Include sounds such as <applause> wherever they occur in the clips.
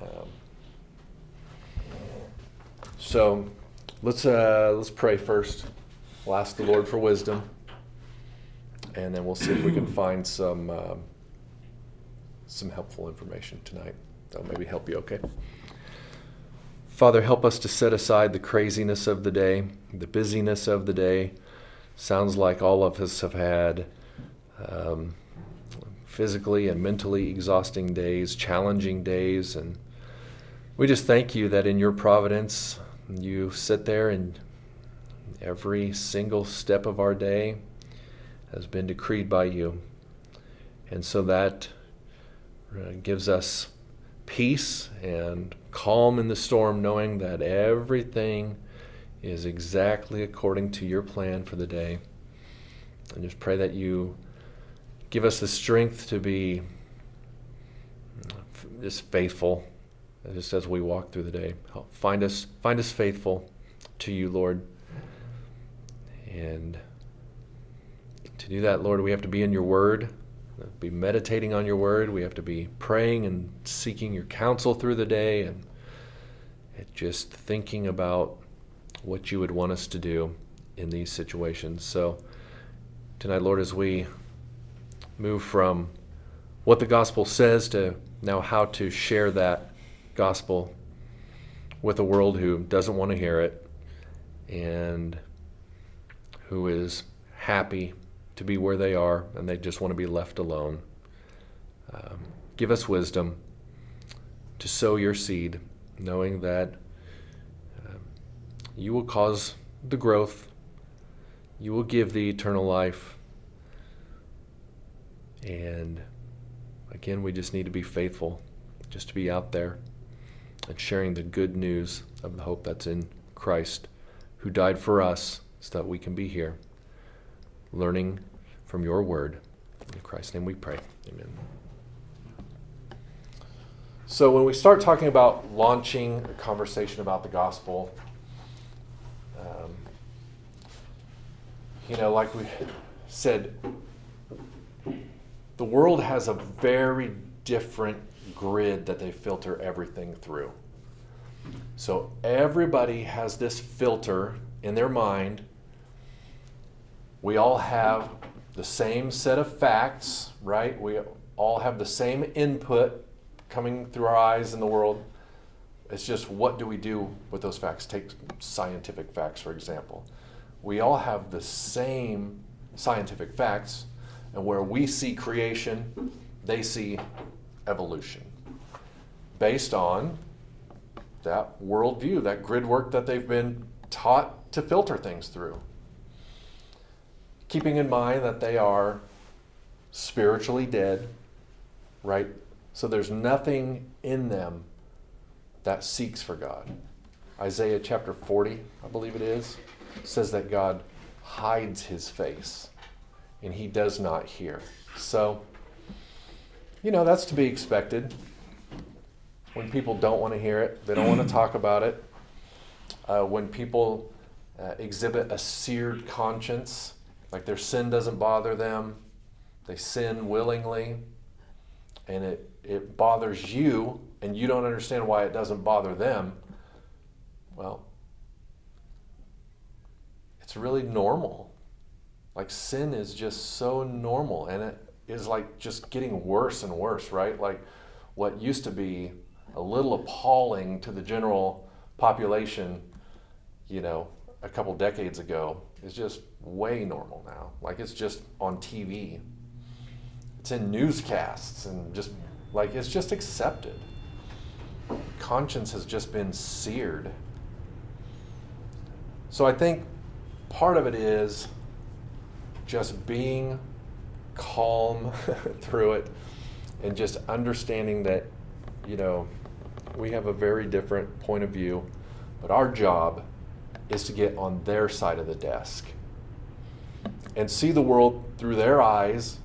Um, so let's uh, let's pray first. We'll ask the Lord for wisdom, and then we'll see if we can find some um, some helpful information tonight. That'll maybe help you. Okay. Father, help us to set aside the craziness of the day, the busyness of the day. Sounds like all of us have had um, physically and mentally exhausting days, challenging days, and we just thank you that in your providence, you sit there and every single step of our day has been decreed by you. And so that uh, gives us peace and calm in the storm, knowing that everything is exactly according to your plan for the day. And just pray that you give us the strength to be just faithful just as we walk through the day. Help Find us, find us faithful to you, Lord. And to do that, Lord, we have to be in your word be meditating on your word. We have to be praying and seeking your counsel through the day and just thinking about what you would want us to do in these situations. So, tonight, Lord, as we move from what the gospel says to now how to share that gospel with a world who doesn't want to hear it and who is happy to be where they are and they just want to be left alone. Um, give us wisdom to sow your seed, knowing that uh, you will cause the growth, you will give the eternal life. And again, we just need to be faithful, just to be out there and sharing the good news of the hope that's in Christ, who died for us so that we can be here, learning from your word. In Christ's name we pray. Amen. So, when we start talking about launching a conversation about the gospel, um, you know, like we said, the world has a very different grid that they filter everything through. So, everybody has this filter in their mind. We all have the same set of facts, right? We all have the same input coming through our eyes in the world. It's just what do we do with those facts? Take scientific facts, for example. We all have the same scientific facts, and where we see creation, they see evolution based on that worldview, that grid work that they've been taught to filter things through keeping in mind that they are spiritually dead, right? So there's nothing in them that seeks for God. Isaiah chapter 40, I believe it is, says that God hides his face and he does not hear. So, you know, that's to be expected. When people don't want to hear it, they don't want to talk about it. Uh, when people uh, exhibit a seared conscience, like their sin doesn't bother them. They sin willingly. And it, it bothers you, and you don't understand why it doesn't bother them. Well, it's really normal. Like sin is just so normal, and it is like just getting worse and worse, right? Like what used to be a little appalling to the general population, you know, a couple decades ago is just way normal now. Like it's just on TV. It's in newscasts and just like it's just accepted. Conscience has just been seared. So I think part of it is just being calm <laughs> through it and just understanding that, you know, we have a very different point of view, but our job is to get on their side of the desk and see the world through their eyes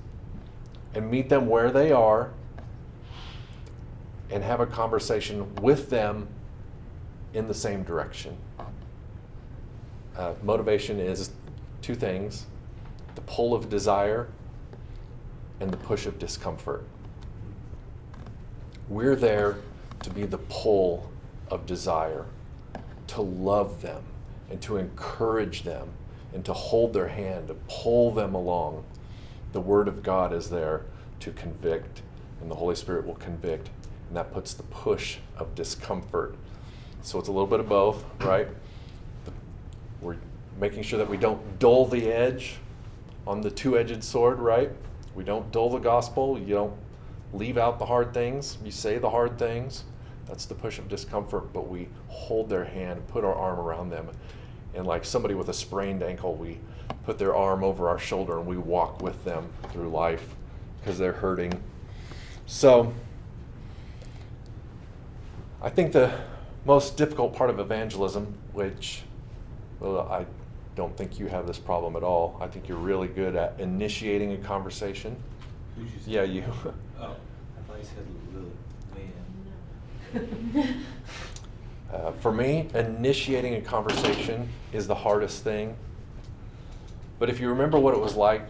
and meet them where they are and have a conversation with them in the same direction. Uh, motivation is two things the pull of desire and the push of discomfort. We're there to be the pull of desire, to love them and to encourage them and to hold their hand, to pull them along. The Word of God is there to convict, and the Holy Spirit will convict, and that puts the push of discomfort. So it's a little bit of both, right? We're making sure that we don't dull the edge on the two edged sword, right? We don't dull the gospel. You don't leave out the hard things. You say the hard things. That's the push of discomfort, but we hold their hand, put our arm around them. And like somebody with a sprained ankle, we put their arm over our shoulder and we walk with them through life because they're hurting. So, I think the most difficult part of evangelism, which, well, I don't think you have this problem at all. I think you're really good at initiating a conversation. You? Yeah, you. <laughs> I thought you said Man. Uh, for me, initiating a conversation is the hardest thing. But if you remember what it was like,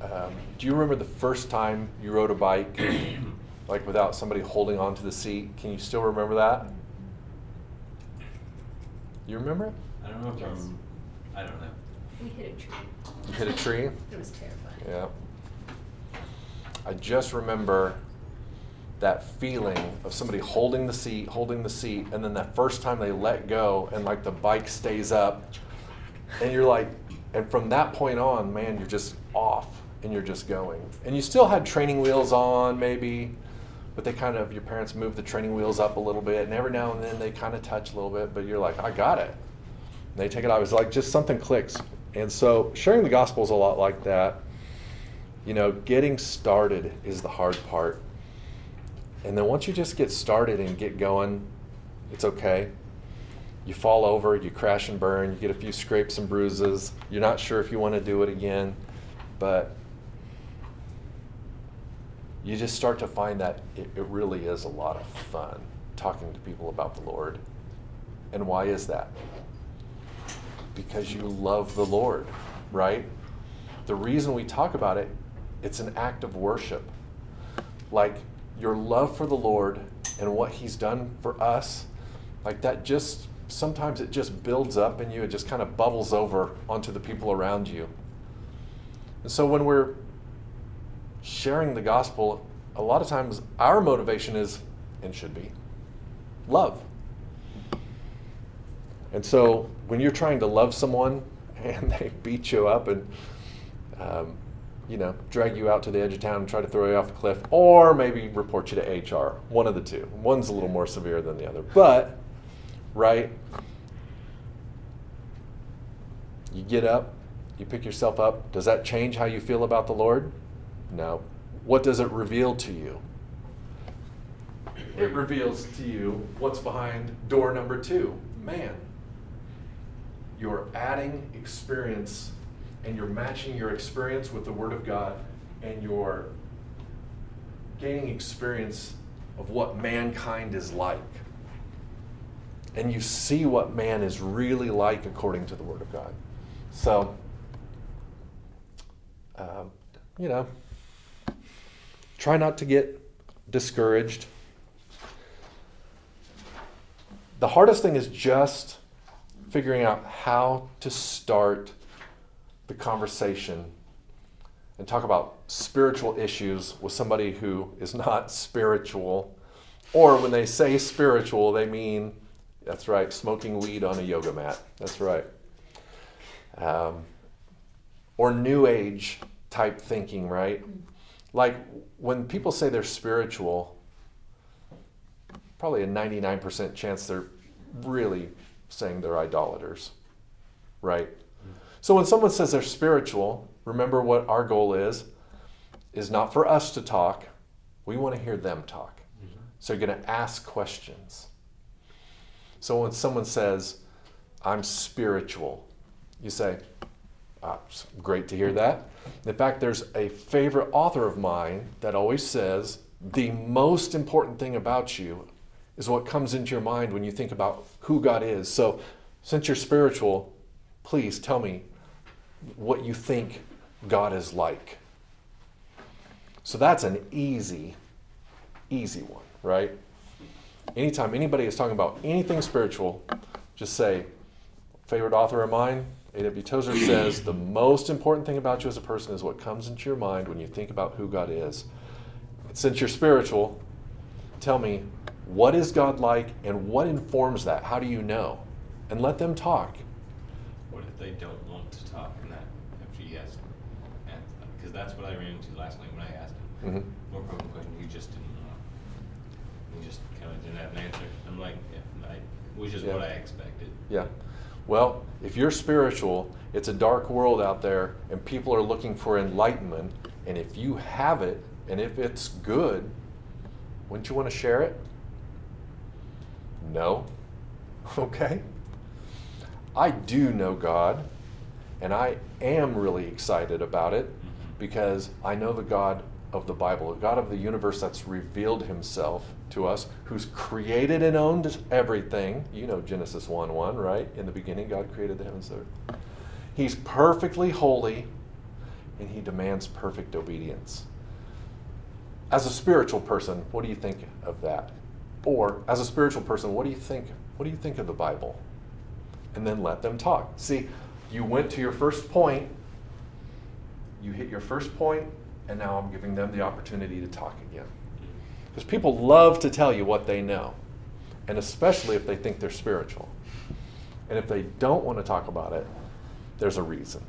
um, do you remember the first time you rode a bike, <coughs> like without somebody holding onto the seat? Can you still remember that? You remember it? I don't know if Yes. I'm. I don't know. We hit a tree. You hit a tree? <laughs> It was terrifying. Yeah. I just remember that feeling of somebody holding the seat, holding the seat, and then that first time they let go and like the bike stays up, and you're like, and from that point on, man, you're just off and you're just going. And you still had training wheels on, maybe, but they kind of, your parents move the training wheels up a little bit, and every now and then they kind of touch a little bit, but you're like, I got it. And they take it out. It's like just something clicks. And so sharing the gospel is a lot like that. You know, getting started is the hard part. And then once you just get started and get going, it's okay. You fall over, you crash and burn, you get a few scrapes and bruises. You're not sure if you want to do it again, but you just start to find that it, it really is a lot of fun talking to people about the Lord. And why is that? Because you love the Lord, right? The reason we talk about it, it's an act of worship. Like your love for the Lord and what He's done for us, like that just sometimes it just builds up in you, it just kind of bubbles over onto the people around you. And so when we're sharing the gospel, a lot of times our motivation is, and should be, love. And so when you're trying to love someone <laughs> and they beat you up and, um, you know, drag you out to the edge of town and try to throw you off a cliff, or maybe report you to HR, one of the two. One's a little more severe than the other. But, right, you get up, you pick yourself up. Does that change how you feel about the Lord? No. What does it reveal to you? It reveals to you what's behind door number two man. You're adding experience and you're matching your experience with the Word of God and you're gaining experience of what mankind is like. And you see what man is really like according to the Word of God. So, um, you know, try not to get discouraged. The hardest thing is just figuring out how to start the conversation and talk about spiritual issues with somebody who is not spiritual. Or when they say spiritual, they mean, that's right, smoking weed on a yoga mat. That's right. Um, or new age type thinking, right? Like when people say they're spiritual, probably a 99% chance they're really saying they're idolaters, right? So when someone says they're spiritual, remember what our goal is is not for us to talk. We want to hear them talk. So you're going to ask questions. So when someone says, I'm spiritual, you say, ah, great to hear that. In fact, there's a favorite author of mine that always says, the most important thing about you is what comes into your mind when you think about who God is. So, since you're spiritual, please tell me what you think God is like. So, that's an easy, easy one, right? anytime anybody is talking about anything spiritual, just say, favorite author of mine, A.W. Tozer <clears throat> says, the most important thing about you as a person is what comes into your mind when you think about who God is. Since you're spiritual, tell me, what is God like and what informs that? How do you know? And let them talk. What if they don't want to talk and that after you ask Because that's what I ran into last night when I asked him. Mhm. More probing question, he just didn't know. He just kind of didn't have an answer. I'm like, yeah, I, which is Yeah. what I expected. Yeah. Well, if you're spiritual, it's a dark world out there, and people are looking for enlightenment. And if you have it, and if it's good, wouldn't you want to share it? No. <laughs> Okay. I do know God, and I am really excited about it because I know the God of the Bible, the God of the universe that's revealed himself to us, who's created and owned everything. You know Genesis 1 1, right? In the beginning, God created the heavens and earth. He's perfectly holy, and he demands perfect obedience. As a spiritual person, what do you think of that? Or as a spiritual person, what do you think? What do you think of the Bible? And then let them talk. See, you went to your first point, you hit your first point, and now I'm giving them the opportunity to talk again. Because people love to tell you what they know, and especially if they think they're spiritual. And if they don't want to talk about it, there's a reason.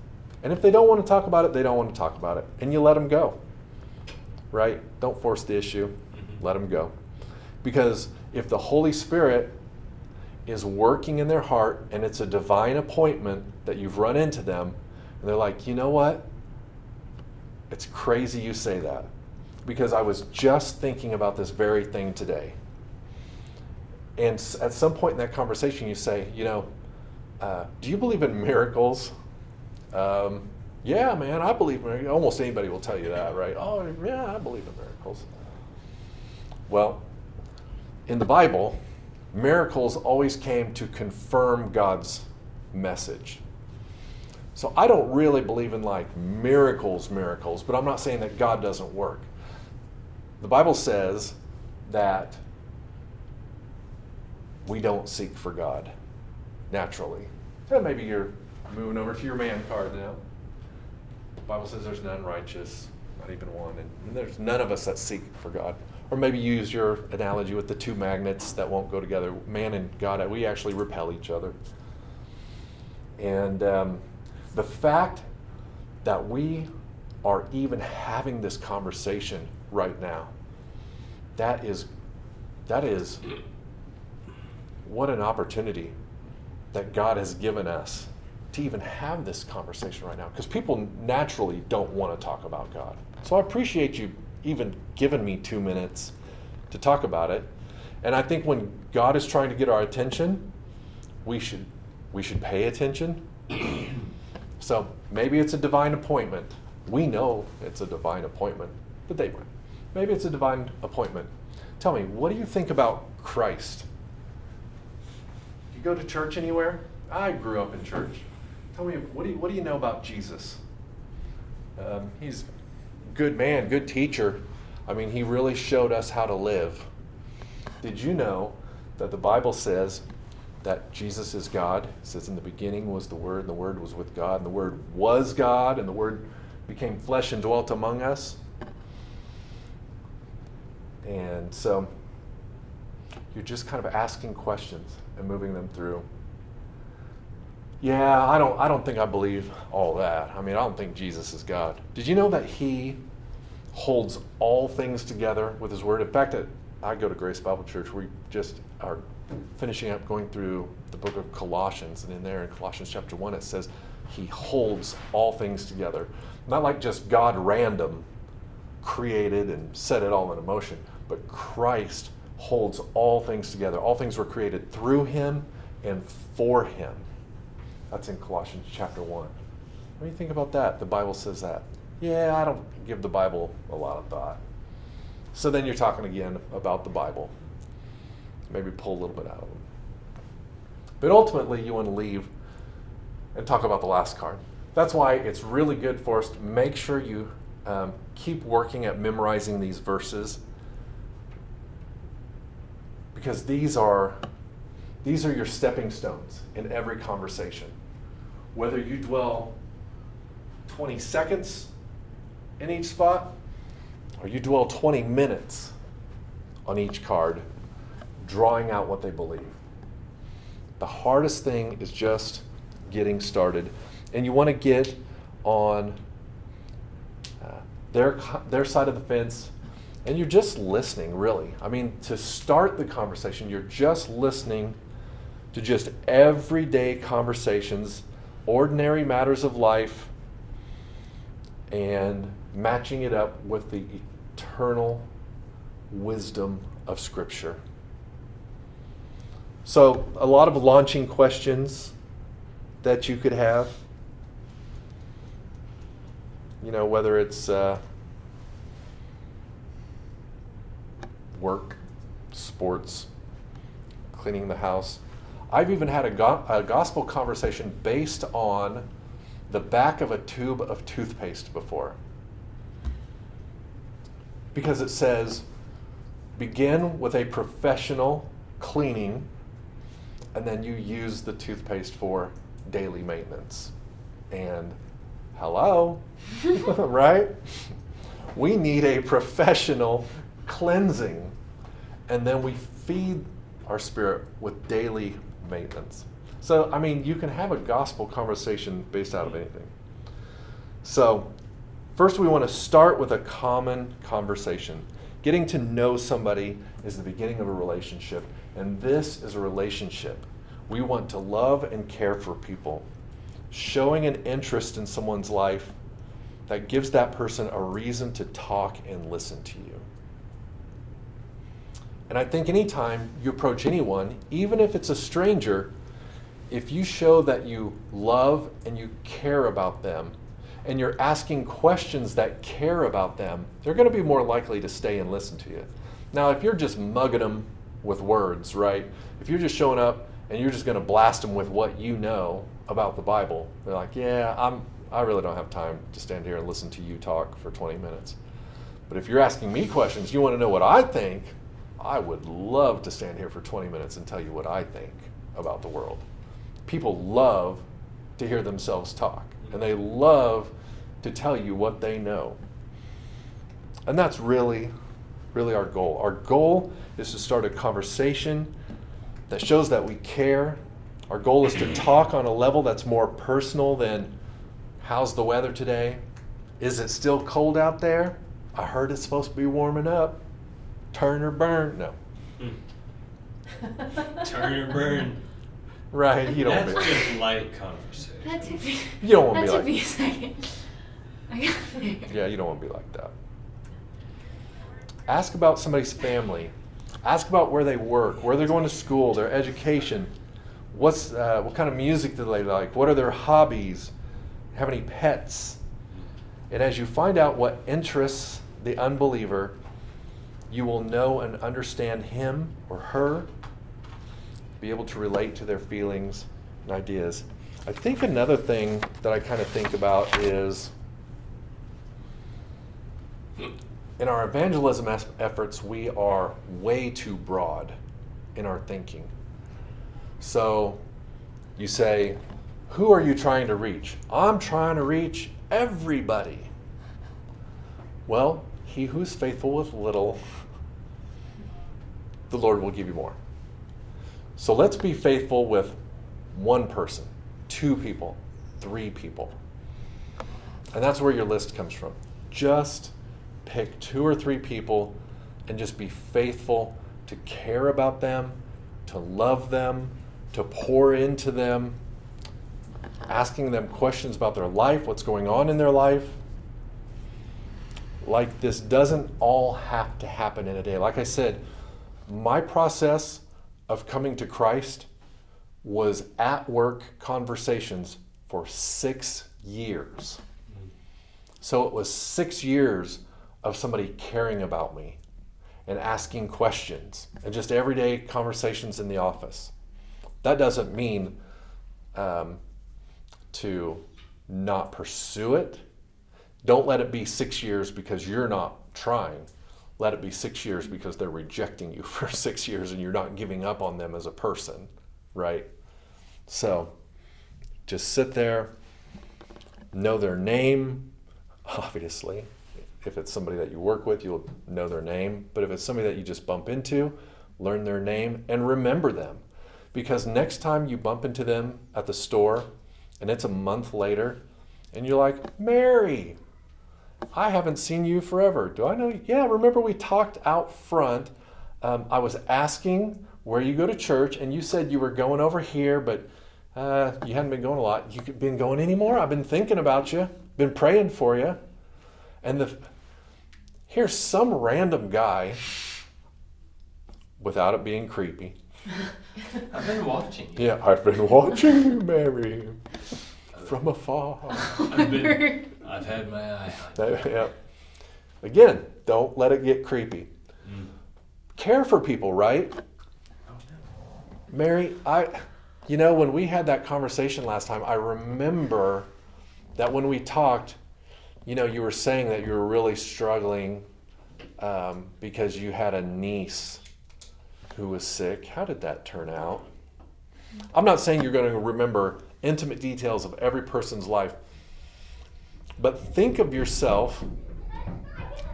And if they don't want to talk about it, they don't want to talk about it. And you let them go. Right? Don't force the issue, Mhm. let them go. Because if the Holy Spirit is working in their heart and it's a divine appointment that you've run into them, and they're like, you know what? It's crazy you say that because I was just thinking about this very thing today. And at some point in that conversation, you say, you know, uh, do you believe in miracles? Um, yeah, man, I believe in miracles. Almost anybody will tell you that, right? Oh, yeah, I believe in miracles. Well, in the Bible, miracles always came to confirm God's message. So I don't really believe in like miracles, miracles, but I'm not saying that God doesn't work. The Bible says that we don't seek for God naturally. And maybe you're moving over to your man card now. The Bible says there's none righteous, not even one, and there's none of us that seek for God. Or maybe use your analogy with the two magnets that won't go together. Man and God, we actually repel each other. And um, the fact that we are even having this conversation right now, that is, that is, what an opportunity that God has given us to even have this conversation right now. Because people naturally don't want to talk about God. So I appreciate you even giving me two minutes to talk about it. And I think when God is trying to get our attention, we should we should pay attention. So maybe it's a divine appointment. We know it's a divine appointment, but they would. Maybe it's a divine appointment. Tell me, what do you think about Christ? You go to church anywhere? I grew up in church. Tell me, what do you, what do you know about Jesus? Um, he's a good man, good teacher. I mean, he really showed us how to live. Did you know that the Bible says that Jesus is God? It says, In the beginning was the Word, and the Word was with God, and the Word was God, and the Word became flesh and dwelt among us. And so you're just kind of asking questions and moving them through. Yeah, I don't I don't think I believe all that. I mean, I don't think Jesus is God. Did you know that he holds all things together with his word? In fact, I go to Grace Bible Church. We just are finishing up going through the book of Colossians, and in there in Colossians chapter 1 it says he holds all things together. Not like just God random created and set it all in motion, but Christ holds all things together. All things were created through him and for him. That's in Colossians chapter 1. What do you think about that? The Bible says that. Yeah, I don't give the Bible a lot of thought. So then you're talking again about the Bible. Maybe pull a little bit out of them. But ultimately, you want to leave and talk about the last card. That's why it's really good for us to make sure you um, keep working at memorizing these verses because these are these are your stepping stones in every conversation. Whether you dwell 20 seconds in each spot or you dwell 20 minutes on each card, drawing out what they believe. The hardest thing is just getting started. And you want to get on uh, their, their side of the fence and you're just listening, really. I mean, to start the conversation, you're just listening to just everyday conversations, ordinary matters of life, and matching it up with the eternal wisdom of Scripture. So, a lot of launching questions that you could have. You know, whether it's uh, work, sports, cleaning the house. I've even had a, go- a gospel conversation based on the back of a tube of toothpaste before. Because it says, begin with a professional cleaning, and then you use the toothpaste for daily maintenance. And hello, <laughs> right? We need a professional cleansing, and then we feed our spirit with daily maintenance. So, I mean, you can have a gospel conversation based out of anything. So, first we want to start with a common conversation. Getting to know somebody is the beginning of a relationship, and this is a relationship. We want to love and care for people. Showing an interest in someone's life that gives that person a reason to talk and listen to you. And I think anytime you approach anyone, even if it's a stranger, if you show that you love and you care about them, and you're asking questions that care about them, they're going to be more likely to stay and listen to you. Now, if you're just mugging them with words, right? If you're just showing up and you're just going to blast them with what you know about the Bible, they're like, "Yeah, I'm I really don't have time to stand here and listen to you talk for 20 minutes." But if you're asking me questions, you want to know what I think, I would love to stand here for 20 minutes and tell you what I think about the world. People love to hear themselves talk, and they love to tell you what they know. And that's really, really our goal. Our goal is to start a conversation that shows that we care. Our goal is to talk on a level that's more personal than how's the weather today? Is it still cold out there? I heard it's supposed to be warming up turn or burn. No. Hmm. <laughs> Turn or burn. Right, you don't. That's want just light conversation. That took me. You don't wanna that be took like- me a second. I got there. Yeah, you don't want to be like that. Ask about somebody's family. Ask about where they work, where they're going to school, their education. What's uh, what kind of music do they like? What are their hobbies? Have any pets? And as you find out what interests the unbeliever, you will know and understand him or her, be able to relate to their feelings and ideas. I think another thing that I kind of think about is in our evangelism efforts, we are way too broad in our thinking. So you say, Who are you trying to reach? I'm trying to reach everybody. Well, he who's faithful with little, the Lord will give you more. So let's be faithful with one person, two people, three people. And that's where your list comes from. Just pick two or three people and just be faithful to care about them, to love them, to pour into them, asking them questions about their life, what's going on in their life. Like, this doesn't all have to happen in a day. Like I said, my process of coming to Christ was at work conversations for six years. So it was six years of somebody caring about me and asking questions and just everyday conversations in the office. That doesn't mean um, to not pursue it. Don't let it be six years because you're not trying. let it be six years because they're rejecting you <laughs> for six years and you're not giving up on them as a person, right? So just sit there, know their name, <laughs> obviously. If it's somebody that you work with, you'll know their name. But if it's somebody that you just bump into, learn their name and remember them. Because next time you bump into them at the store and it's a month later and you're like, Mary, I haven't seen you forever. Do I know you? Yeah, remember we talked out front. Um, I was asking where you go to church, and you said you were going over here, but uh, you hadn't been going a lot. You been going anymore? I've been thinking about you, been praying for you. And the here's some random guy, without it being creepy. <laughs> I've been watching you. Yeah, I've been watching you, Mary, from afar. <laughs> I've been. I've had my eye yeah. Again, don't let it get creepy. Mm. Care for people, right? Oh, Mary, I, you know, when we had that conversation last time, I remember that when we talked, you know, you were saying that you were really struggling um, because you had a niece who was sick. How did that turn out? I'm not saying you're going to remember intimate details of every person's life, but think of yourself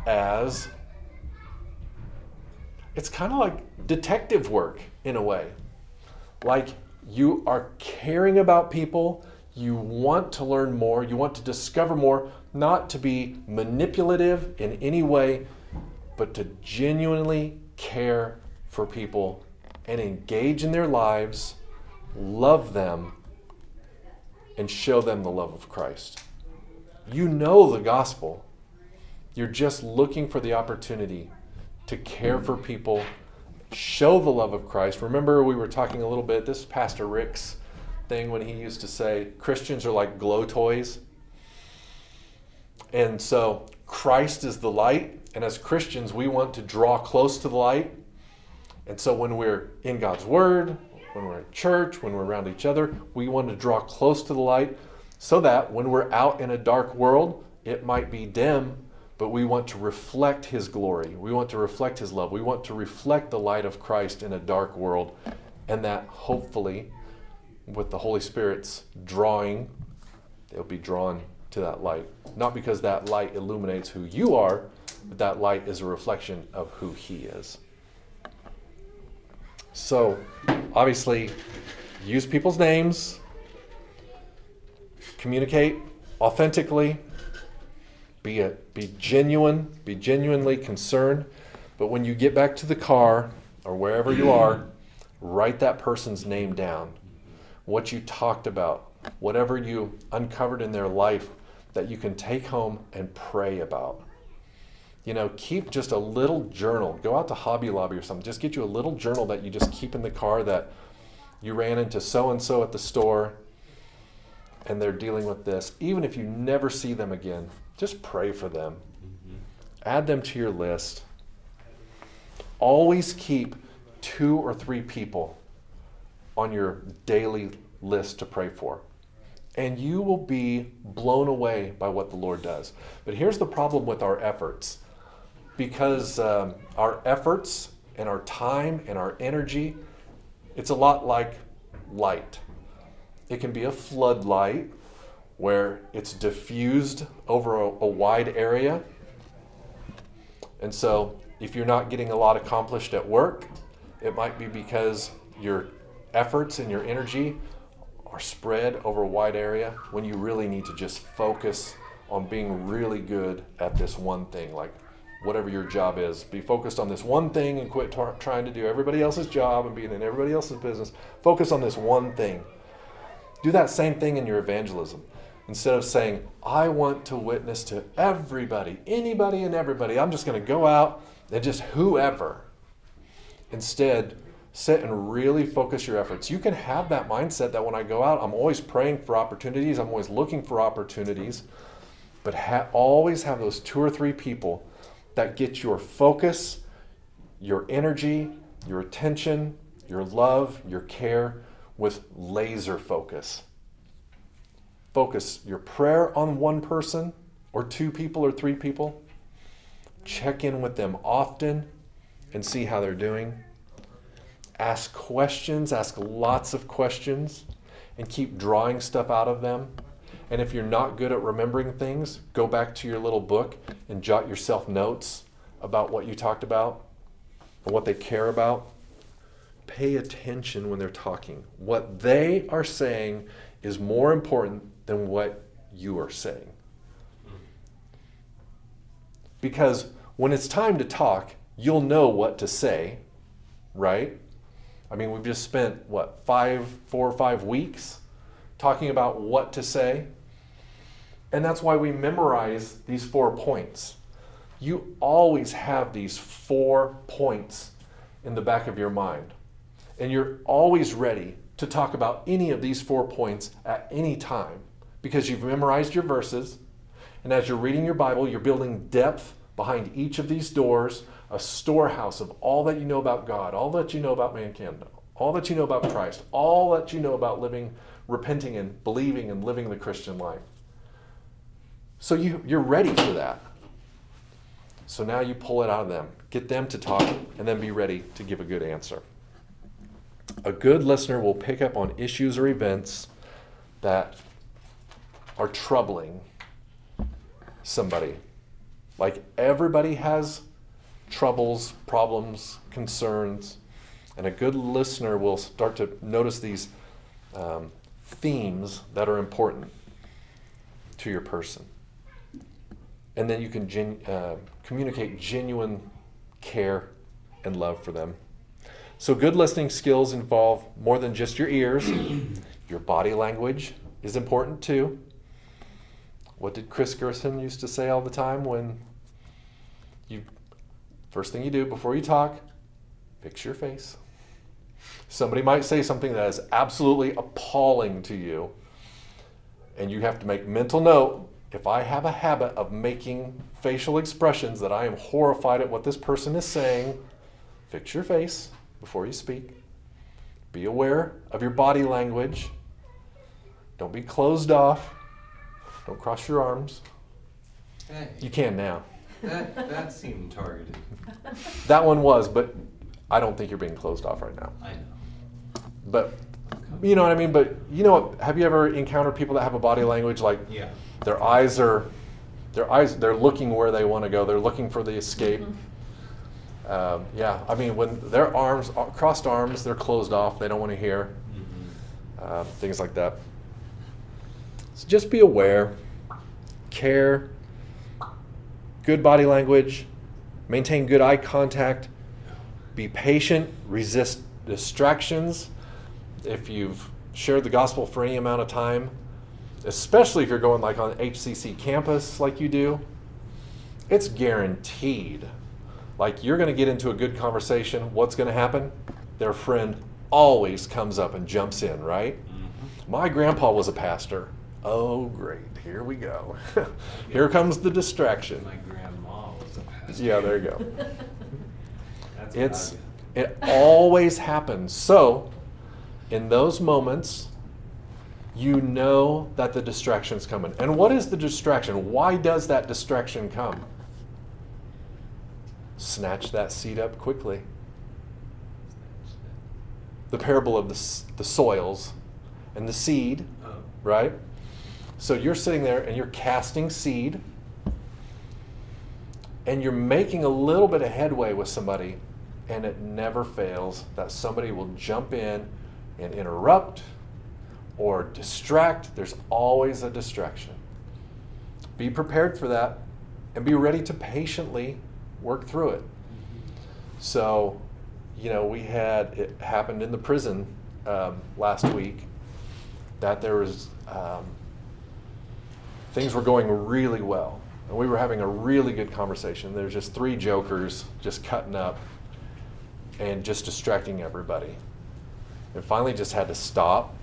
as it's kind of like detective work in a way. Like you are caring about people, you want to learn more, you want to discover more, not to be manipulative in any way, but to genuinely care for people and engage in their lives, love them, and show them the love of Christ. You know the gospel. You're just looking for the opportunity to care for people, show the love of Christ. Remember, we were talking a little bit, this is Pastor Rick's thing when he used to say Christians are like glow toys. And so Christ is the light, and as Christians, we want to draw close to the light. And so when we're in God's Word, when we're at church, when we're around each other, we want to draw close to the light so that when we're out in a dark world, it might be dim, but we want to reflect His glory. We want to reflect His love. We want to reflect the light of Christ in a dark world. And that hopefully, with the Holy Spirit's drawing, they'll be drawn to that light. Not because that light illuminates who you are, but that light is a reflection of who He is. So, obviously, use people's names, communicate authentically, be a, be genuine, be genuinely concerned. But when you get back to the car or wherever you are, write that person's name down. What you talked about, whatever you uncovered in their life that you can take home and pray about. You know, keep just a little journal. Go out to Hobby Lobby or something. Just get you a little journal that you just keep in the car that you ran into so and so at the store and they're dealing with this. Even if you never see them again, just pray for them. Mm-hmm. Add them to your list. Always keep two or three people on your daily list to pray for. And you will be blown away by what the Lord does. But here's the problem with our efforts because um, our efforts and our time and our energy, it's a lot like light. It can be a floodlight where it's diffused over a, a wide area. And so, if you're not getting a lot accomplished at work, it might be because your efforts and your energy are spread over a wide area when you really need to just focus on being really good at this one thing, like whatever your job is. Be focused on this one thing and quit tar- trying to do everybody else's job and being in everybody else's business. Focus on this one thing. Do that same thing in your evangelism. Instead of saying, I want to witness to everybody, anybody and everybody, I'm just going to go out and just whoever. Instead, sit and really focus your efforts. You can have that mindset that when I go out, I'm always praying for opportunities, I'm always looking for opportunities, but ha- always have those two or three people that get your focus, your energy, your attention, your love, your care with laser focus. Focus your prayer on one person or two people or three people. check in with them often and see how they're doing. Ask questions, ask lots of questions, and keep drawing stuff out of them. And if you're not good at remembering things, go back to your little book and jot yourself notes about what you talked about and what they care about. Pay attention when they're talking. What they are saying is more important than what you are saying. Because when it's time to talk, you'll know what to say, right? I mean, we've just spent, what, five, four or five weeks talking about what to say. And that's why we memorize these four points. You always have these four points in the back of your mind. And you're always ready to talk about any of these four points at any time because you've memorized your verses. And as you're reading your Bible, you're building depth behind each of these doors, a storehouse of all that you know about God, all that you know about mankind, all that you know about Christ, all that you know about living, repenting, and believing and living the Christian life. So you, you're ready for that. So now you pull it out of them, get them to talk, and then be ready to give a good answer. A good listener will pick up on issues or events that are troubling somebody. Like everybody has troubles, problems, concerns, and a good listener will start to notice these um, themes that are important to your person. And then you can gen- uh, communicate genuine care and love for them. So, good listening skills involve more than just your ears. <coughs> your body language is important too. What did Chris Gerson used to say all the time when you first thing you do before you talk, fix your face. Somebody might say something that is absolutely appalling to you, and you have to make mental note if I have a habit of making facial expressions that I am horrified at what this person is saying, fix your face before you speak. Be aware of your body language. Don't be closed off. Don't cross your arms. Hey, You can now. That, that seemed targeted. That one was, but I don't think you're being closed off right now. I know. But you know what I mean? But you know what? Have you ever encountered people that have a body language like Yeah. their eyes are their eyes they're looking where they want to go. They're looking for the escape. Um, yeah, I mean when their arms uh, crossed arms, they're closed off. They don't want to hear Mm-hmm. uh, things like that. So just be aware, care, good body language, maintain good eye contact, be patient, resist distractions. If you've shared the gospel for any amount of time, especially if you're going like on HCC campus like you do, it's guaranteed. Like you're going to get into a good conversation. What's going to happen? Their friend always comes up and jumps in, right? Mm-hmm. My grandpa was a pastor. Oh, great. Here we go. <laughs> Here comes the distraction. My grandma was a pastor. Yeah, there you go. <laughs> That's It's it always happens. So, in those moments, you know that the distraction's coming. And what is the distraction? Why does that distraction come? Snatch that seed up quickly. The parable of the, the soils and the seed, Oh, right? So you're sitting there and you're casting seed and you're making a little bit of headway with somebody, and it never fails that somebody will jump in and interrupt or distract. There's always a distraction. Be prepared for that and be ready to patiently work through it. So, you know, we had it happened in the prison um, last week that there was um, things were going really well, and we were having a really good conversation. There's just three jokers just cutting up and just distracting everybody, and finally just had to stop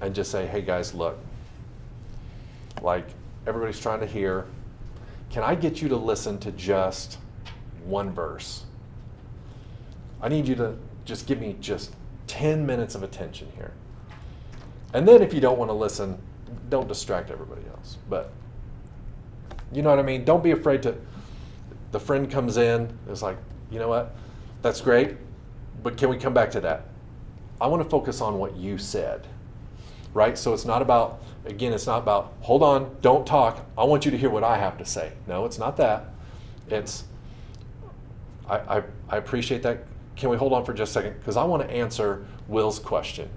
and just say, "Hey guys, look, like everybody's trying to hear. Can I get you to listen to just one verse?" I need you to just give me just 10 minutes of attention here. And then if you don't want to listen, don't distract everybody else. But you know what I mean? Don't be afraid to the friend comes in, it's like, you know what? That's great, but can we come back to that? I want to focus on what you said, right? So it's not about, again, it's not about, hold on, don't talk. I want you to hear what I have to say. No, it's not that. It's, I, I, I appreciate that. Can we hold on for just a second? Because I want to answer Will's question.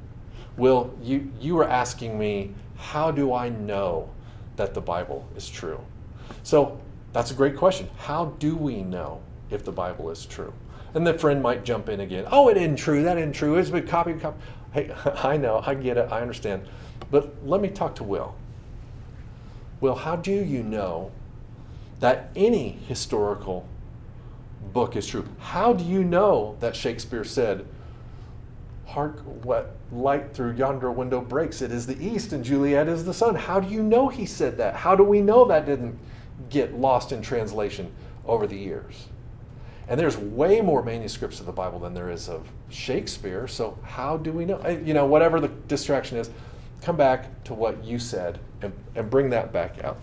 Will, you, you were asking me, how do I know that the Bible is true? So that's a great question. How do we know if the Bible is true? And the friend might jump in again. Oh, it isn't true. That isn't true. It's been copied. Copy. Hey, <laughs> I know. I get it. I understand. But let me talk to Will. Will, how do you know that any historical book is true? How do you know that Shakespeare said, Hark, what light through yonder window breaks? It is the east, and Juliet is the sun. How do you know he said that? How do we know that didn't get lost in translation over the years? And there's way more manuscripts of the Bible than there is of Shakespeare. So how do we know? You know, whatever the distraction is, come back to what you said and, and bring that back out.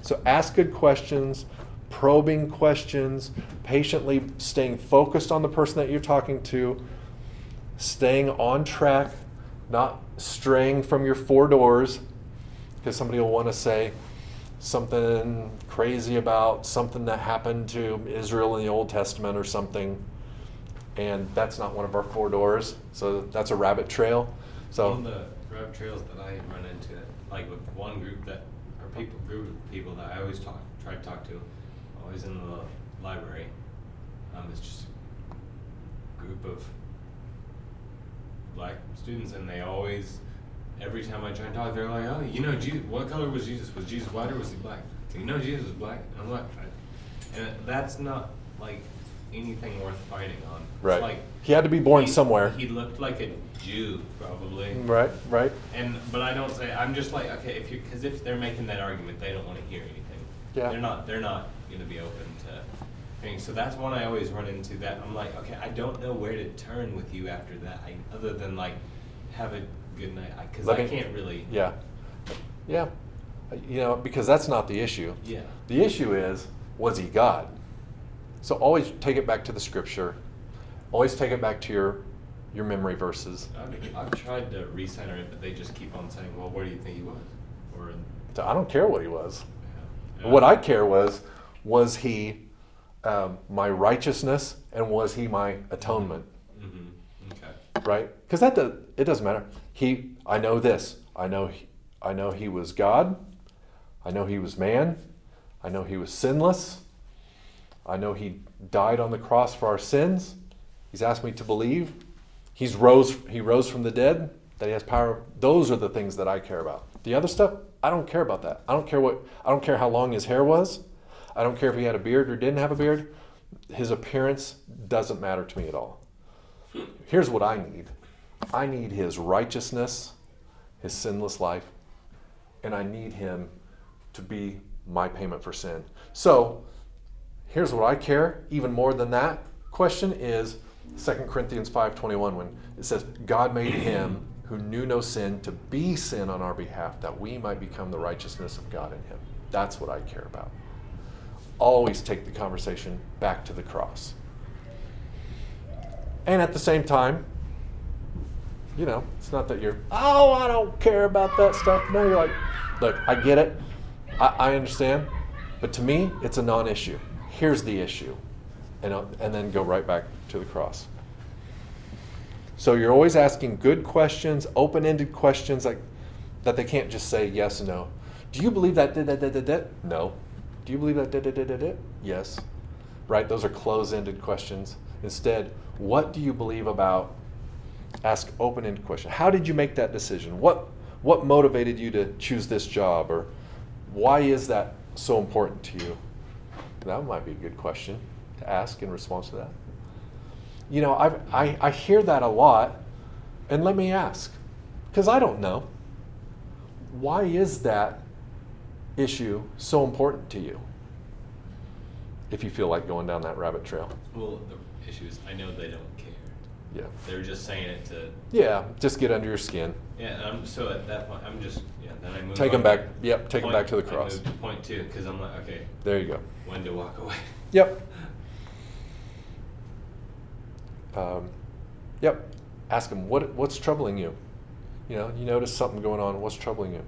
So ask good questions, probing questions, patiently staying focused on the person that you're talking to, staying on track, not straying from your four doors, because somebody will want to say, something crazy about something that happened to Israel in the Old Testament or something, and that's not one of our four doors. So that's a rabbit trail. So of the rabbit trails that I run into, like with one group that or people group of people that I always talk try to talk to, always in the library. Um, it's just a group of black students, and they always every time I try and talk, they're like, "Oh, you know, Jesus, what color was Jesus? Was Jesus white or was he black? So you know, Jesus was black." And I'm like, and that's not like anything worth fighting on. Right. It's like he had to be born he, somewhere. He looked like a Jew, probably. Right. Right. And but I don't say I'm just like okay if you because if they're making that argument, they don't want to hear anything. Yeah. They're not. They're not going to be open to. Things. So that's one I always run into. That I'm like, okay, I don't know where to turn with you after that, I, other than like, have a good night, because I, me- can't really. Yeah. Yeah. You know, because that's not the issue. Yeah. The issue is, was he God? So always take it back to the scripture. Always take it back to your your memory verses. I've, I've tried to recenter it, but they just keep on saying, well, where do you think he was? Or. So I don't care what he was. Yeah. What I care was, was he um, my righteousness and was he my atonement? Mm-hmm. Right? Because that does, it doesn't matter. He, I know this. I know, he, I know he was God. I know he was man. I know he was sinless. I know he died on the cross for our sins. He's asked me to believe. He's rose. He rose from the dead. That he has power. Those are the things that I care about. The other stuff, I don't care about that. I don't care what. I don't care how long his hair was. I don't care if he had a beard or didn't have a beard. His appearance doesn't matter to me at all. Here's what I need. I need his righteousness, his sinless life, and I need him to be my payment for sin. So, here's what I care even more than that question is 2 Corinthians 5:21 when it says God made him who knew no sin to be sin on our behalf that we might become the righteousness of God in him. That's what I care about. Always take the conversation back to the cross. And at the same time, you know, it's not that you're, oh, I don't care about that stuff. No, you're like, look, I get it. I, I understand. But to me, it's a non issue. Here's the issue. And, and then go right back to the cross. So you're always asking good questions, open ended questions like that they can't just say yes and no. Do you believe that? No. Do you believe that? Yes. Right? Those are close ended questions. Instead, what do you believe about? Ask open ended questions. How did you make that decision? What, what motivated you to choose this job? Or why is that so important to you? That might be a good question to ask in response to that. You know, I've, I, I hear that a lot, and let me ask, because I don't know. Why is that issue so important to you? If you feel like going down that rabbit trail. Well, the issue is I know they don't care. Yeah. They're just saying it to. Yeah, just get under your skin. Yeah, and I'm, so at that point, I'm just yeah. Then I move. Take on back- yep, take point- back to the I cross. move to point two because I'm like, okay, There you go. when to walk away. Yep. <laughs> Um, yep. Ask them what what's troubling you. You know, you notice something going on. What's troubling you?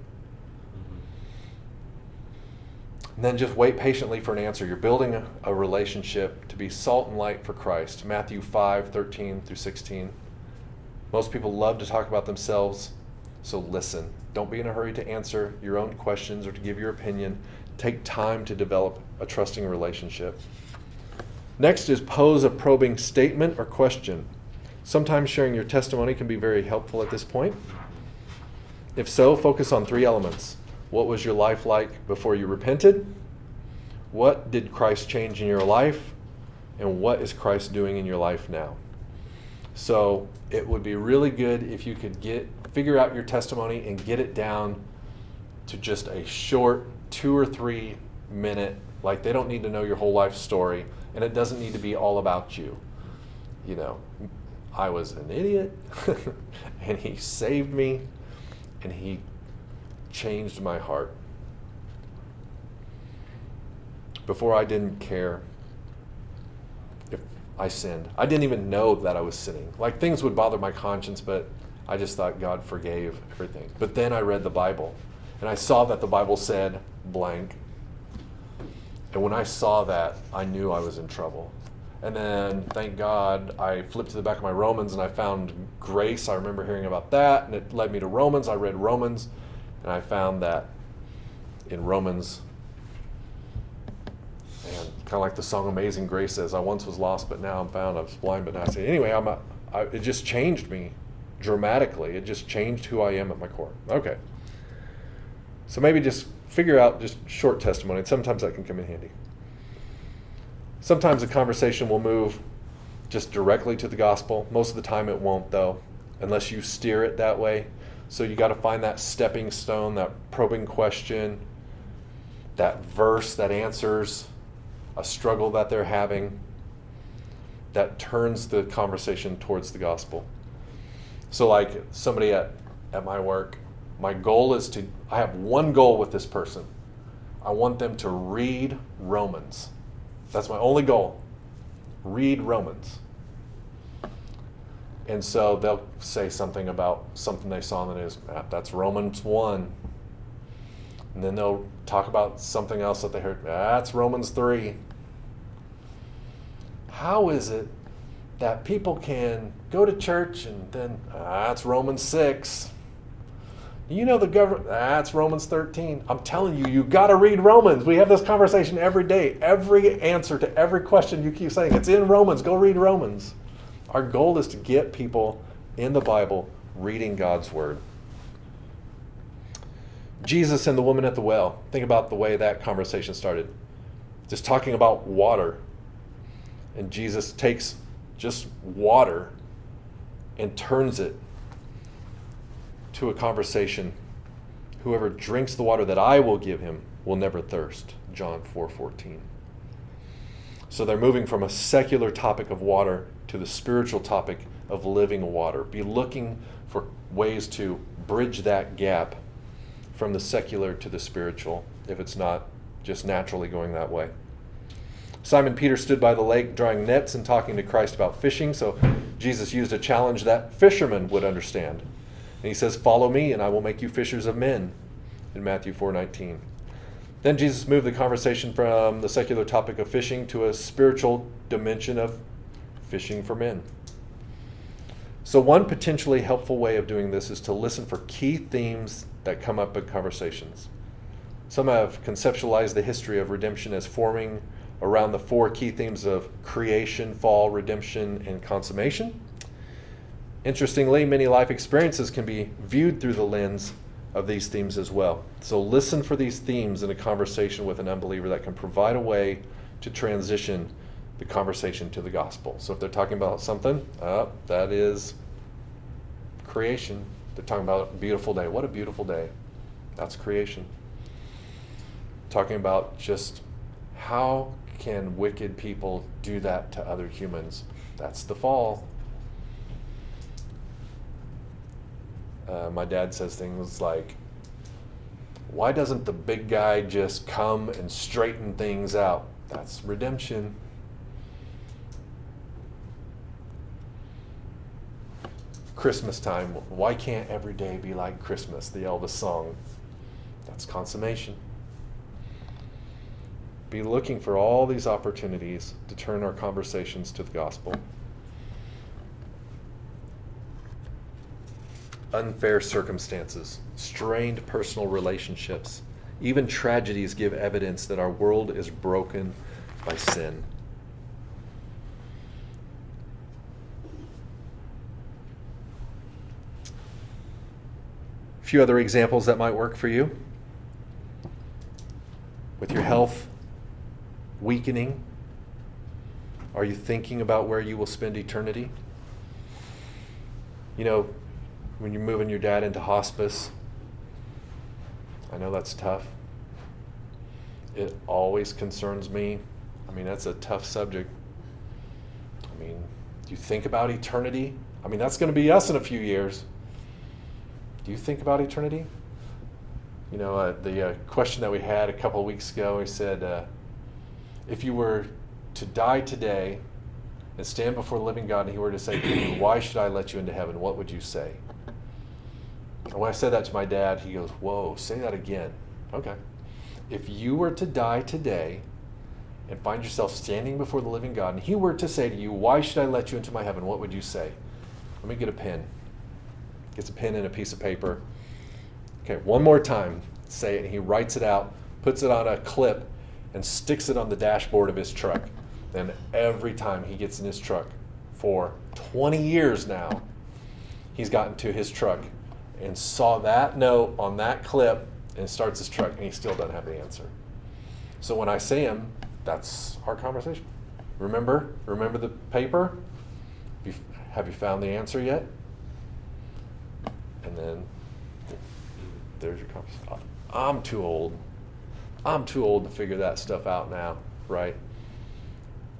And then just wait patiently for an answer. You're building a, relationship to be salt and light for Christ. Matthew 5, 13 through 16. Most people love to talk about themselves, so listen. Don't be in a hurry to answer your own questions or to give your opinion. Take time to develop a trusting relationship. Next is pose a probing statement or question. Sometimes sharing your testimony can be very helpful at this point. If so, focus on three elements. What was your life like before you repented? What did Christ change in your life? And what is Christ doing in your life now? So it would be really good if you could get figure out your testimony and get it down to just a short two or three minute like they don't need to know your whole life story and it doesn't need to be all about you you know i was an idiot <laughs> and he saved me and he changed my heart before i didn't care if i sinned i didn't even know that i was sinning like things would bother my conscience but i just thought god forgave everything but then i read the bible and i saw that the bible said blank and when I saw that, I knew I was in trouble. And then, thank God, I flipped to the back of my Romans and I found grace. I remember hearing about that, and it led me to Romans. I read Romans, and I found that in Romans, and kind of like the song "Amazing Grace" says, "I once was lost, but now I'm found. I was blind, but now I see." Anyway, I'm a, I, it just changed me dramatically. It just changed who I am at my core. Okay. So maybe just figure out just short testimony. Sometimes that can come in handy. Sometimes the conversation will move just directly to the gospel. Most of the time it won't, though, unless you steer it that way. So you got to find that stepping stone, that probing question, that verse that answers a struggle that they're having, that turns the conversation towards the gospel. So, like somebody at, at my work, my goal is to, I have one goal with this person. I want them to read Romans. That's my only goal. Read Romans. And so they'll say something about something they saw in the news. Ah, That's Romans 1. And then they'll talk about something else that they heard. That's Romans 3. How is it that people can go to church and then ah, that's Romans 6? You know the government, that's Romans 13. I'm telling you, you got to read Romans. We have this conversation every day. Every answer to every question you keep saying, it's in Romans. Go read Romans. Our goal is to get people in the Bible reading God's Word. Jesus and the woman at the well. Think about the way that conversation started. Just talking about water. And Jesus takes just water and turns it to a conversation. Whoever drinks the water that I will give him will never thirst. John 4:14. so they're moving from a secular topic of water to the spiritual topic of living water. Be looking for ways to bridge that gap from the secular to the spiritual if it's not just naturally going that way. Simon Peter stood by the lake drawing nets and talking to Christ about fishing, so Jesus used a challenge that fishermen would understand. And he says, "Follow me and I will make you fishers of men." In Matthew 4:19. Then Jesus moved the conversation from the secular topic of fishing to a spiritual dimension of fishing for men. So, one potentially helpful way of doing this is to listen for key themes that come up in conversations. Some have conceptualized the history of redemption as forming around the four key themes of creation, fall, redemption, and consummation. Interestingly, many life experiences can be viewed through the lens of these themes as well. So listen for these themes in a conversation with an unbeliever that can provide a way to transition the conversation to the gospel. So if they're talking about something, uh, that is creation. They're talking about a beautiful day. What a beautiful day. That's creation. Talking about just how can wicked people do that to other humans? That's the fall. Uh, my dad says things like, Why doesn't the big guy just come and straighten things out? That's redemption. Christmas time. Why can't every day be like Christmas? The Elvis song. That's consummation. Be looking for all these opportunities to turn our conversations to the gospel. Unfair circumstances, strained personal relationships, even tragedies give evidence that our world is broken by sin. Few other examples that might work for you. With your health weakening, are you thinking about where you will spend eternity? You know, when you're moving your dad into hospice, I know that's tough. It always concerns me. I mean, that's a tough subject. I mean, you think about eternity? I mean, that's going to be us in a few years. Do you think about eternity? You know, uh, the uh, question that we had a couple of weeks ago, we said, uh, if you were to die today and stand before the living God and he were to say to you, Why should I let you into heaven? What would you say? And when I said that to my dad, he goes, Whoa, say that again. Okay. If you were to die today and find yourself standing before the living God and he were to say to you, Why should I let you into my heaven? What would you say? Let me get a pen. Gets a pen and a piece of paper. Okay, one more time. Say it. And he writes it out, puts it on a clip, and sticks it on the dashboard of his truck. And every time he gets in his truck, for 20 years now, he's gotten to his truck and saw that note on that clip and starts his truck and he still doesn't have the answer. So when I see him, that's our conversation. Remember? Remember the paper? Have you found the answer yet? And then there's your conversation. I'm too old. I'm too old to figure that stuff out now, right?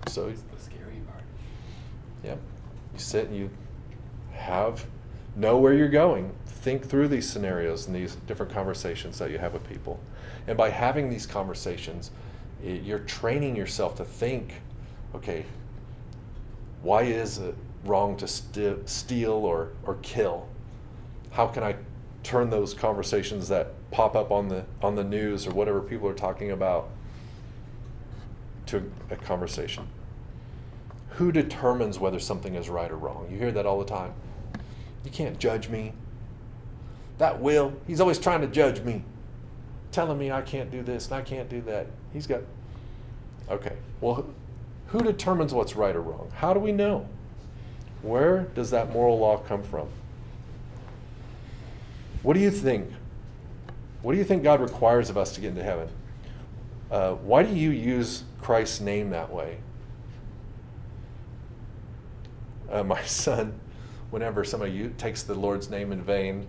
So It's the scary part. Yep. You sit and you have know where you're going. Think through these scenarios and these different conversations that you have with people. And by having these conversations, it, you're training yourself to think, okay, why is it wrong to st- steal or, or kill? How can I turn those conversations that pop up on the on the news or whatever people are talking about to a conversation? Who determines whether something is right or wrong? You hear that all the time. You can't judge me. That will, he's always trying to judge me, telling me I can't do this and I can't do that. He's got, okay, well, who determines what's right or wrong? How do we know? Where does that moral law come from? What do you think? What do you think God requires of us to get into heaven? Uh, why do you use Christ's name that way? Uh, my <laughs> son, whenever somebody takes the Lord's name in vain,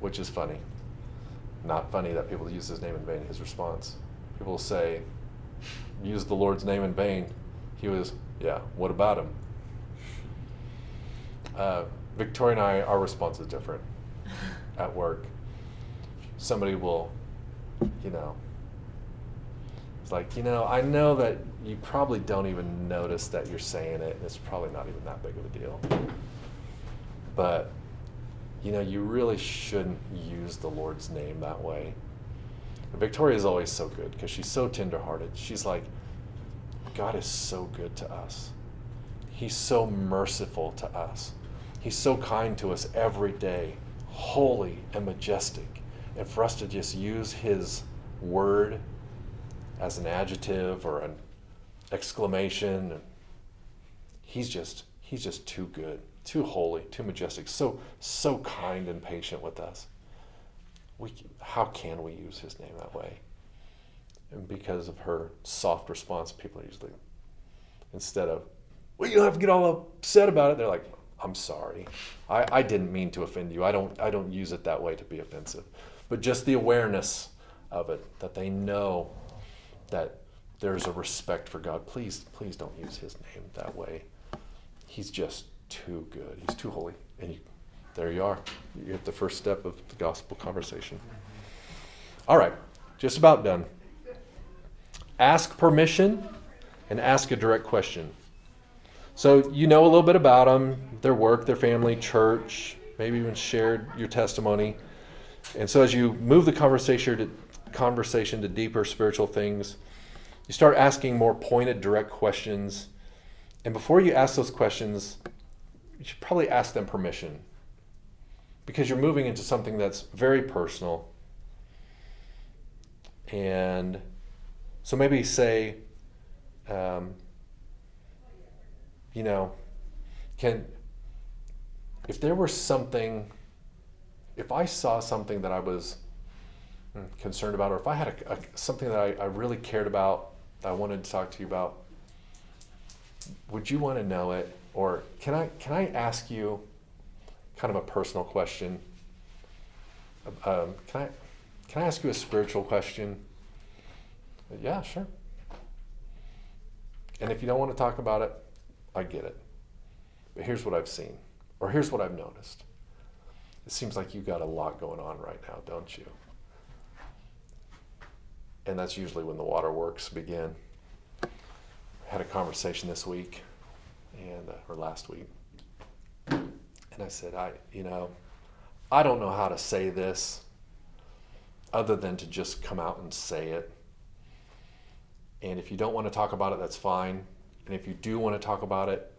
which is funny, not funny that people use his name in vain, his response. People say, use the Lord's name in vain. He was, yeah, what about him? Uh, Victoria and I, our response is different at work. Somebody will, you know, it's like, you know, I know that you probably don't even notice that you're saying it, and it's probably not even that big of a deal. But, you know, you really shouldn't use the Lord's name that way. Victoria is always so good because she's so tenderhearted. She's like, God is so good to us. He's so merciful to us. He's so kind to us every day, holy and majestic. And for us to just use His word as an adjective or an exclamation, He's just He's just too good, too holy, too majestic, so so kind and patient with us. We, how can we use His name that way? And because of her soft response, people usually, instead of, well, you don't have to get all upset about it, they're like, I'm sorry. I, I didn't mean to offend you. I don't I don't use it that way to be offensive. But just the awareness of it, that they know that there's a respect for God. Please, please don't use his name that way. He's just too good. He's too holy. And you there you are. You hit the first step of the gospel conversation. All right, just about done. Ask permission and ask a direct question. So you know a little bit about them, their work, their family, church, maybe even shared your testimony. And so as you move the conversation to conversation to deeper spiritual things, you start asking more pointed, direct questions. And before you ask those questions, you should probably ask them permission because you're moving into something that's very personal. And so maybe say, um, you know, can, if there were something, if I saw something that I was hmm, concerned about, or if I had a, a, something that I, I really cared about, that I wanted to talk to you about, would you want to know it? Or can I, can I ask you kind of a personal question? Um, can I, can I ask you a spiritual question? Yeah, sure. And if you don't want to talk about it, I get it. But here's what I've seen, or here's what I've noticed. It seems like you got a lot going on right now, don't you? And that's usually when the waterworks begin. I had a conversation this week, and uh, or last week, and I said, I, you know, I don't know how to say this, other than to just come out and say it. And if you don't want to talk about it, that's fine. And if you do want to talk about it,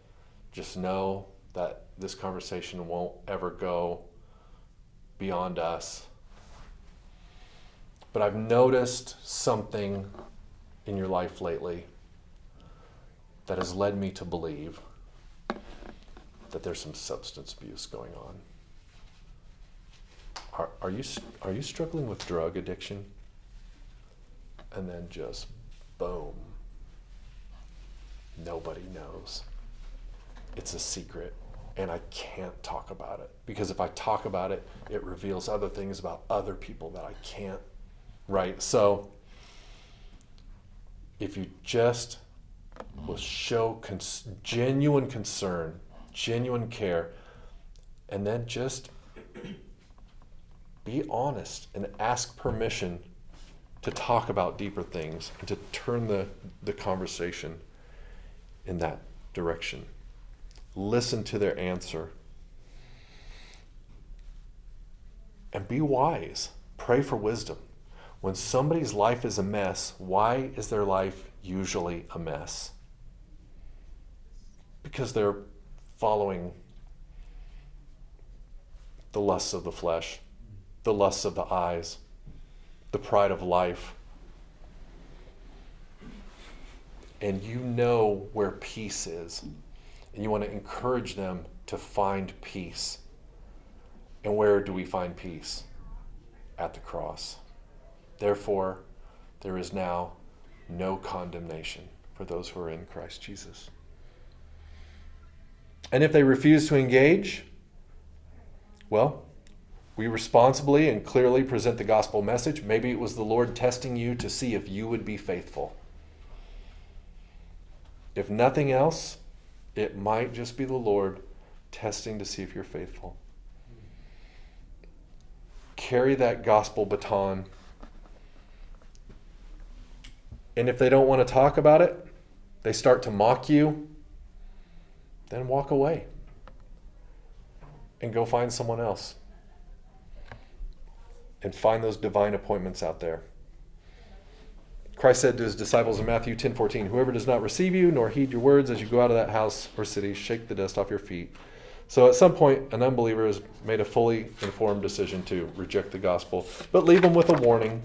just know that this conversation won't ever go beyond us. But I've noticed something in your life lately that has led me to believe that there's some substance abuse going on. Are, are, you, are you struggling with drug addiction? And then just boom. Nobody knows. It's a secret, and I can't talk about it because if I talk about it, it reveals other things about other people that I can't. Right? So, if you just will show cons- genuine concern, genuine care, and then just be honest and ask permission to talk about deeper things and to turn the, the conversation in that direction. Listen to their answer. And be wise. Pray for wisdom. When somebody's life is a mess, why is their life usually a mess? Because they're following the lusts of the flesh, the lusts of the eyes, the pride of life. And you know where peace is. And you want to encourage them to find peace. And where do we find peace? At the cross. Therefore, there is now no condemnation for those who are in Christ Jesus. And if they refuse to engage, well, we responsibly and clearly present the gospel message. Maybe it was the Lord testing you to see if you would be faithful. If nothing else, it might just be the Lord testing to see if you're faithful. Carry that gospel baton. And if they don't want to talk about it, they start to mock you, then walk away and go find someone else and find those divine appointments out there. Christ said to his disciples in Matthew 10 14, Whoever does not receive you nor heed your words as you go out of that house or city, shake the dust off your feet. So at some point, an unbeliever has made a fully informed decision to reject the gospel, but leave them with a warning.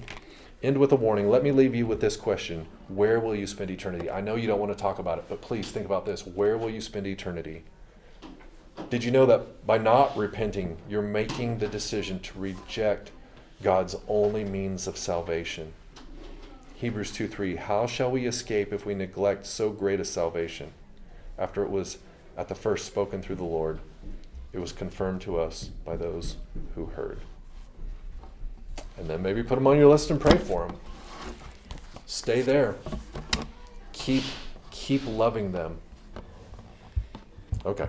End with a warning. Let me leave you with this question Where will you spend eternity? I know you don't want to talk about it, but please think about this. Where will you spend eternity? Did you know that by not repenting, you're making the decision to reject God's only means of salvation. Hebrews 2 3 How shall we escape if we neglect so great a salvation? After it was at the first spoken through the Lord, it was confirmed to us by those who heard. And then maybe put them on your list and pray for them. Stay there. Keep keep loving them. Okay.